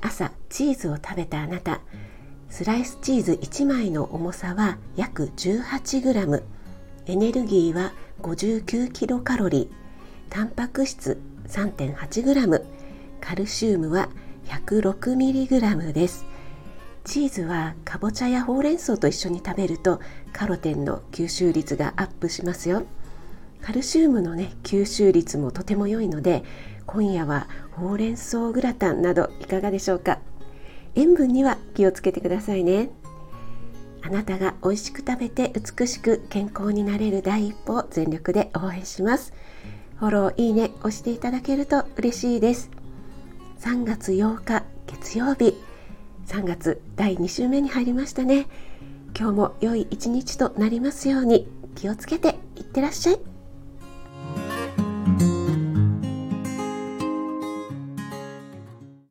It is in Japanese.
朝チーズを食べたあなた。スライスチーズ1枚の重さは約 18g エネルギーは59キロカロリー。タンパク質 3.8g カルシウムは 106mg です。チーズはかぼちゃやほうれん草と一緒に食べるとカロテンの吸収率がアップしますよ。カルシウムのね吸収率もとても良いので今夜はほうれん草グラタンなどいかがでしょうか？塩分には気をつけてくださいね。あなたが美味しく食べて美しく健康になれる第一歩を全力で応援します。フォローいいね押していただけると嬉しいです。3月8日月曜日。3月第2週目に入りましたね。今日も良い一日となりますように気をつけていってらっしゃい。